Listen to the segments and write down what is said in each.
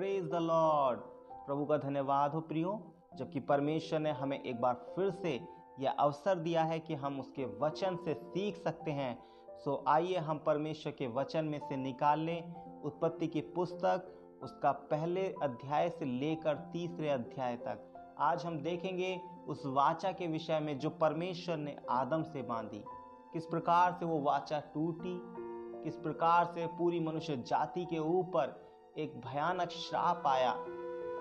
Praise the Lord प्रभु का धन्यवाद हो प्रियो, जबकि परमेश्वर ने हमें एक बार फिर से यह अवसर दिया है कि हम उसके वचन से सीख सकते हैं। सो आइए हम परमेश्वर के वचन में से निकाल लें। उत्पत्ति की पुस्तक, उसका पहले अध्याय से लेकर तीसरे अध्याय तक। आज हम देखेंगे उस वाचा के विषय में जो परमेश्वर ने आदम से बांधी। किस प्रकार से वो वाचा टूटी, किस प्रकार से पूरी मनुष्य जाति के ऊपर एक भयानक श्राप आया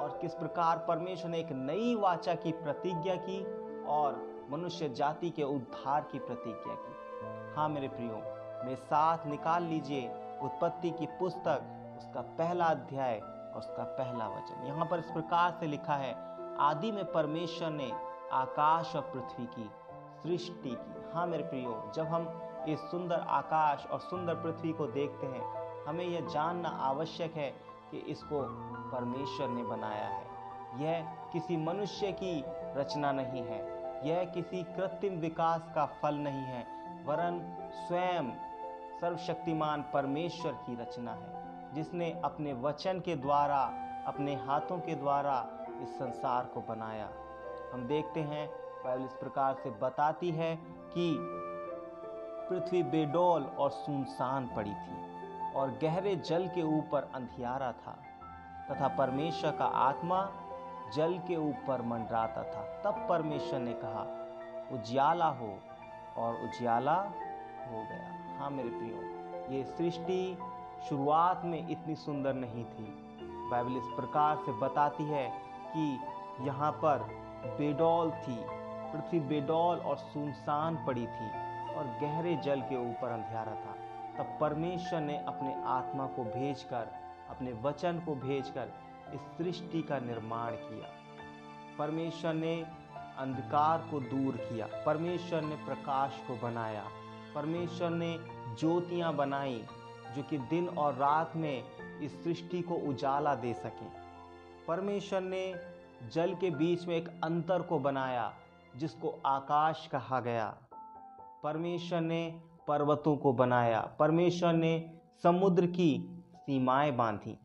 और किस प्रकार परमेश्वर ने एक नई वाचा की प्रतिज्ञा की और मनुष्य जाति के उद्धार की प्रतिज्ञा की। हाँ मेरे प्रियो, मेरे साथ निकाल लीजिए उत्पत्ति की पुस्तक, उसका पहला अध्याय और उसका पहला वचन। यहाँ पर इस प्रकार से लिखा है, आदि में परमेश्वर ने आकाश और पृथ्वी की सृष्टि की। हाँ मेरे प्रियो, जब हम इस सुंदर आकाश और सुंदर पृथ्वी को देखते हैं, हमें यह जानना आवश्यक है कि इसको परमेश्वर ने बनाया है। यह किसी मनुष्य की रचना नहीं है। यह किसी कृत्रिम विकास का फल नहीं है, वरन स्वयं सर्वशक्तिमान परमेश्वर की रचना है, जिसने अपने वचन के द्वारा, अपने हाथों के द्वारा इस संसार को बनाया। हम देखते हैं, बाइबल इस प्रकार से बताती है कि पृथ्वी बेडोल और सुनसान पड़ी थी। और गहरे जल के ऊपर अंधियारा था, तथा परमेश्वर का आत्मा जल के ऊपर मंडराता था। तब परमेश्वर ने कहा, उजियाला हो और उजियाला हो गया। हाँ मेरे प्रियो, ये सृष्टि शुरुआत में इतनी सुंदर नहीं थी। बाइबल इस प्रकार से बताती है कि यहाँ पर बेडौल थी, पृथ्वी बेडौल और सुनसान पड़ी थी, और गहरे जल के ऊपर अंधियारा था। तब परमेश्वर ने अपने आत्मा को भेजकर, अपने वचन को भेजकर इस सृष्टि का निर्माण किया। परमेश्वर ने अंधकार को दूर किया। परमेश्वर ने प्रकाश को बनाया। परमेश्वर ने ज्योतियाँ बनाई जो कि दिन और रात में इस सृष्टि को उजाला दे सकें। परमेश्वर ने जल के बीच में एक अंतर को बनाया, जिसको आकाश कहा गया। परमेश्वर ने पर्वतों को बनाया। परमेश्वर ने समुद्र की सीमाएँ बांधी।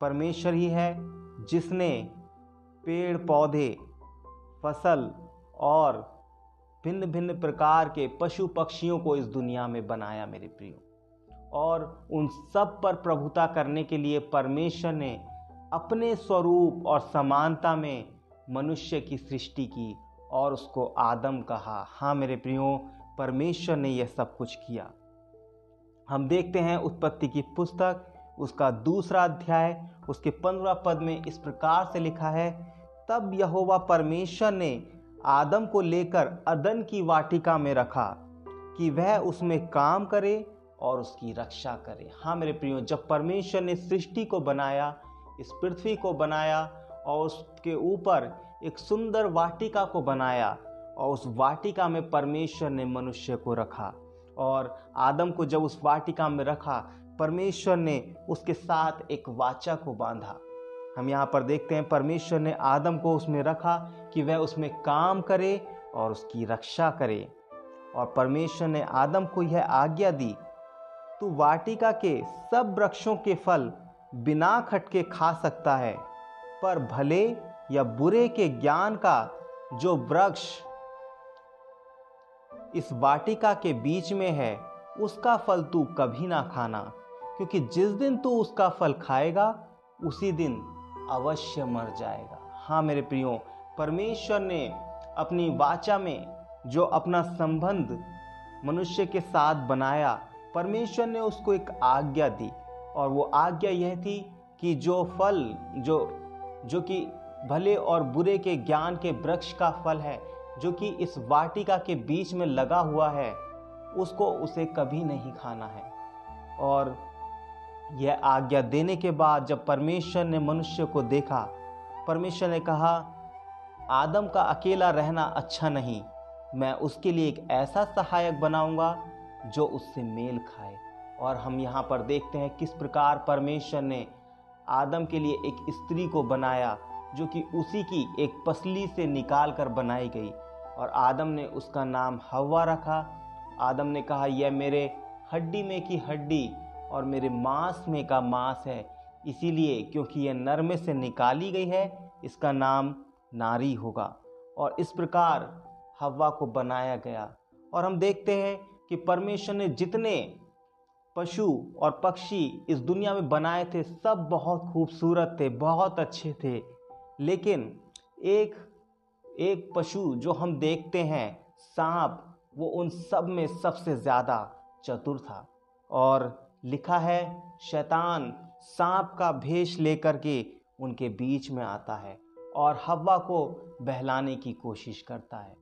परमेश्वर ही है जिसने पेड़, पौधे, फ़सल और भिन्न भिन्न प्रकार के पशु पक्षियों को इस दुनिया में बनाया, मेरे प्रियो। और उन सब पर प्रभुता करने के लिए परमेश्वर ने अपने स्वरूप और समानता में मनुष्य की सृष्टि की और उसको आदम कहा। हाँ मेरे प्रियो परमेश्वर ने यह सब कुछ किया। हम देखते हैं उत्पत्ति की पुस्तक, उसका दूसरा अध्याय, उसके पंद्रह पद में इस प्रकार से लिखा है, तब यहोवा परमेश्वर ने आदम को लेकर अदन की वाटिका में रखा कि वह उसमें काम करे और उसकी रक्षा करे। हाँ मेरे प्रियो, जब परमेश्वर ने सृष्टि को बनाया, इस पृथ्वी को बनाया और उसके ऊपर एक सुंदर वाटिका को बनाया और उस वाटिका में परमेश्वर ने मनुष्य को रखा। और आदम को जब उस वाटिका में रखा, परमेश्वर ने उसके साथ एक वाचा को बांधा। हम यहाँ पर देखते हैं, परमेश्वर ने आदम को उसमें रखा कि वह उसमें काम करे और उसकी रक्षा करे। और परमेश्वर ने आदम को यह आज्ञा दी, तू वाटिका के सब वृक्षों के फल बिना खटके खा सकता है, पर भले या बुरे के ज्ञान का जो वृक्ष इस वाटिका के बीच में है, उसका फल तू कभी ना खाना, क्योंकि जिस दिन तू उसका फल खाएगा, उसी दिन अवश्य मर जाएगा। हाँ मेरे प्रियो, परमेश्वर ने अपनी वाचा में जो अपना संबंध मनुष्य के साथ बनाया, परमेश्वर ने उसको एक आज्ञा दी, और वो आज्ञा यह थी कि जो फल, जो जो कि भले और बुरे के ज्ञान के वृक्ष का फल है जो कि इस वाटिका के बीच में लगा हुआ है, उसको उसे कभी नहीं खाना है। और यह आज्ञा देने के बाद जब परमेश्वर ने मनुष्य को देखा, परमेश्वर ने कहा, आदम का अकेला रहना अच्छा नहीं, मैं उसके लिए एक ऐसा सहायक बनाऊँगा जो उससे मेल खाए। और हम यहाँ पर देखते हैं किस प्रकार परमेश्वर ने आदम के लिए एक स्त्री को बनाया, जो कि उसी की एक पसली से निकाल कर बनाई गई। और आदम ने उसका नाम हवा रखा। आदम ने कहा, यह मेरे हड्डी में की हड्डी और मेरे मांस में का मांस है। इसीलिए क्योंकि यह नर में से निकाली गई है, इसका नाम नारी होगा। और इस प्रकार हवा को बनाया गया। और हम देखते हैं कि परमेश्वर ने जितने पशु और पक्षी इस दुनिया में बनाए थे, सब बहुत खूबसूरत थे, बहुत अच्छे थे। लेकिन एक एक पशु जो हम देखते हैं, सांप, वो उन सब में सबसे ज़्यादा चतुर था। और लिखा है, शैतान सांप का भेष लेकर के उनके बीच में आता है और हवा को बहलाने की कोशिश करता है।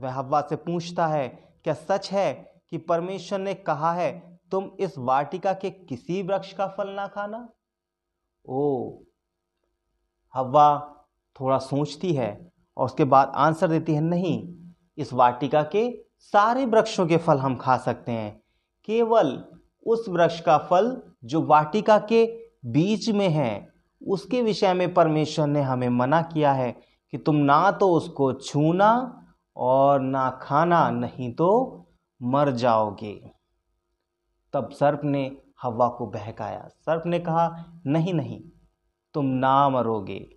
वह हवा से पूछता है, क्या सच है कि परमेश्वर ने कहा है, तुम इस वाटिका के किसी वृक्ष का फल ना खाना? ओ हवा थोड़ा सोचती है और उसके बाद आंसर देती है नहीं। इस वाटिका के सारे वृक्षों के फल हम खा सकते हैं। केवल उस वृक्ष का फल जो वाटिका के बीच में है, उसके विषय में परमेश्वर ने हमें मना किया है कि तुम ना तो उसको छूना और ना खाना, नहीं तो मर जाओगे। तब सर्प ने हवा को बहकाया। सर्प ने कहा, नहीं नहीं, तुम ना मरोगे।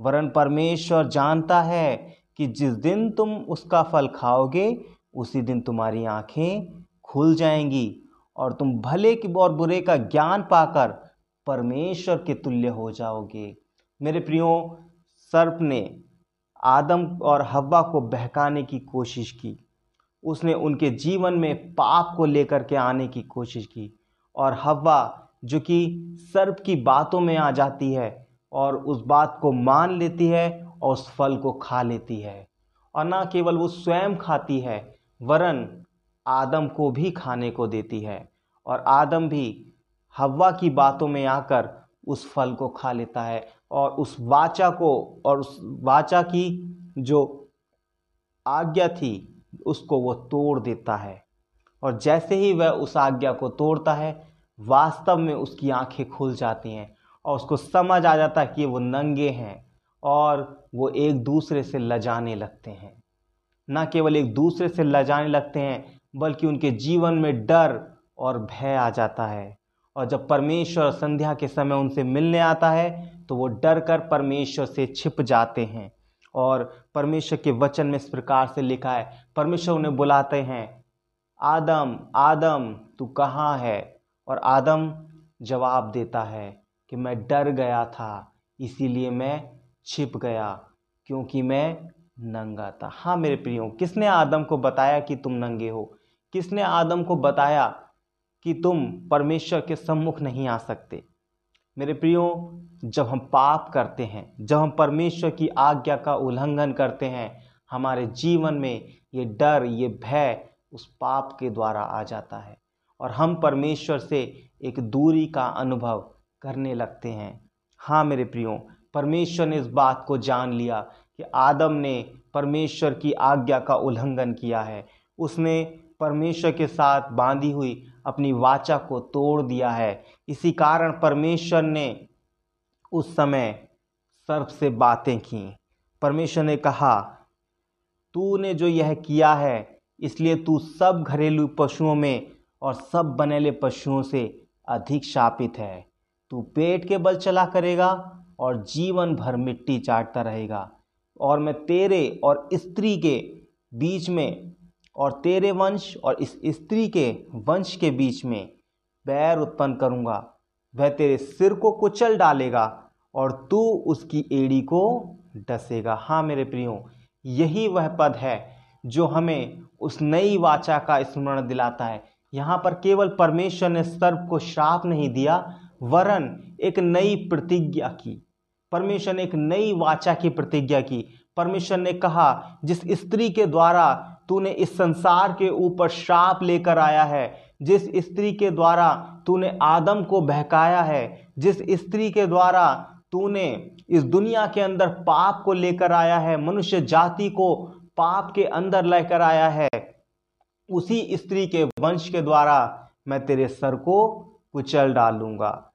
वरन परमेश्वर जानता है कि जिस दिन तुम उसका फल खाओगे, उसी दिन तुम्हारी आँखें खुल जाएँगी और तुम भले की और बुरे का ज्ञान पाकर परमेश्वर के तुल्य हो जाओगे। मेरे प्रियो, सर्प ने आदम और हवा को बहकाने की कोशिश की। उसने उनके जीवन में पाप को लेकर के आने की कोशिश की और हवा जो कि सर्प की बातों में आ जाती है और उस बात को मान लेती है और उस फल को खा लेती है। और ना केवल वो स्वयं खाती है, वरन आदम को भी खाने को देती है। और आदम भी हवा की बातों में आकर उस फल को खा लेता है और उस वाचा को और उस वाचा की जो आज्ञा थी, उसको वो तोड़ देता है। और जैसे ही वह उस आज्ञा को तोड़ता है, वास्तव में उसकी आँखें खुल जाती हैं। और उसको समझ आ जाता है कि वो नंगे हैं और वो एक दूसरे से लजाने लगते हैं। न केवल एक दूसरे से लजाने लगते हैं, बल्कि उनके जीवन में डर और भय आ जाता है। और जब परमेश्वर संध्या के समय उनसे मिलने आता है तो वो डर कर परमेश्वर से छिप जाते हैं। और परमेश्वर के वचन में इस प्रकार से लिखा है, परमेश्वर उन्हें बुलाते हैं, आदम आदम, तू कहाँ है? और आदम जवाब देता है कि मैं डर गया था, इसीलिए मैं छिप गया, क्योंकि मैं नंगा था। हाँ मेरे प्रियो, किसने आदम को बताया कि तुम नंगे हो? किसने आदम को बताया कि तुम परमेश्वर के सम्मुख नहीं आ सकते? मेरे प्रियो, जब हम पाप करते हैं, जब हम परमेश्वर की आज्ञा का उल्लंघन करते हैं, हमारे जीवन में ये डर, ये भय उस पाप के द्वारा आ जाता है। और हम परमेश्वर से एक दूरी का अनुभव करने लगते हैं। हाँ मेरे प्रियो, परमेश्वर ने इस बात को जान लिया कि आदम ने परमेश्वर की आज्ञा का उल्लंघन किया है। उसने परमेश्वर के साथ बांधी हुई अपनी वाचा को तोड़ दिया है। इसी कारण परमेश्वर ने उस समय सर्प से बातें की। परमेश्वर ने कहा, तूने जो यह किया है, इसलिए तू सब घरेलू पशुओं में और सब बनेले पशुओं से अधिक शापित है। तू पेट के बल चला करेगा और जीवन भर मिट्टी चाटता रहेगा। और मैं तेरे और स्त्री के बीच में और तेरे वंश और इस स्त्री के वंश के बीच में बैर उत्पन्न करूँगा। वह तेरे सिर को कुचल डालेगा और तू उसकी एड़ी को डसेगा। हाँ मेरे प्रियो, यही वह पद है जो हमें उस नई वाचा का स्मरण दिलाता है। यहाँ पर केवल परमेश्वर ने सर्प को श्राप नहीं दिया वरन एक नई प्रतिज्ञा की। परमेश्वर ने एक नई वाचा की प्रतिज्ञा की। परमेश्वर ने कहा, जिस स्त्री के द्वारा तूने इस संसार के ऊपर श्राप लेकर आया है, जिस स्त्री के द्वारा तूने आदम को बहकाया है, जिस स्त्री के द्वारा तूने इस दुनिया के अंदर पाप को लेकर आया है, मनुष्य जाति को पाप के अंदर लेकर आया है, उसी स्त्री के वंश के द्वारा मैं तेरे सर को कुचल डालूँगा।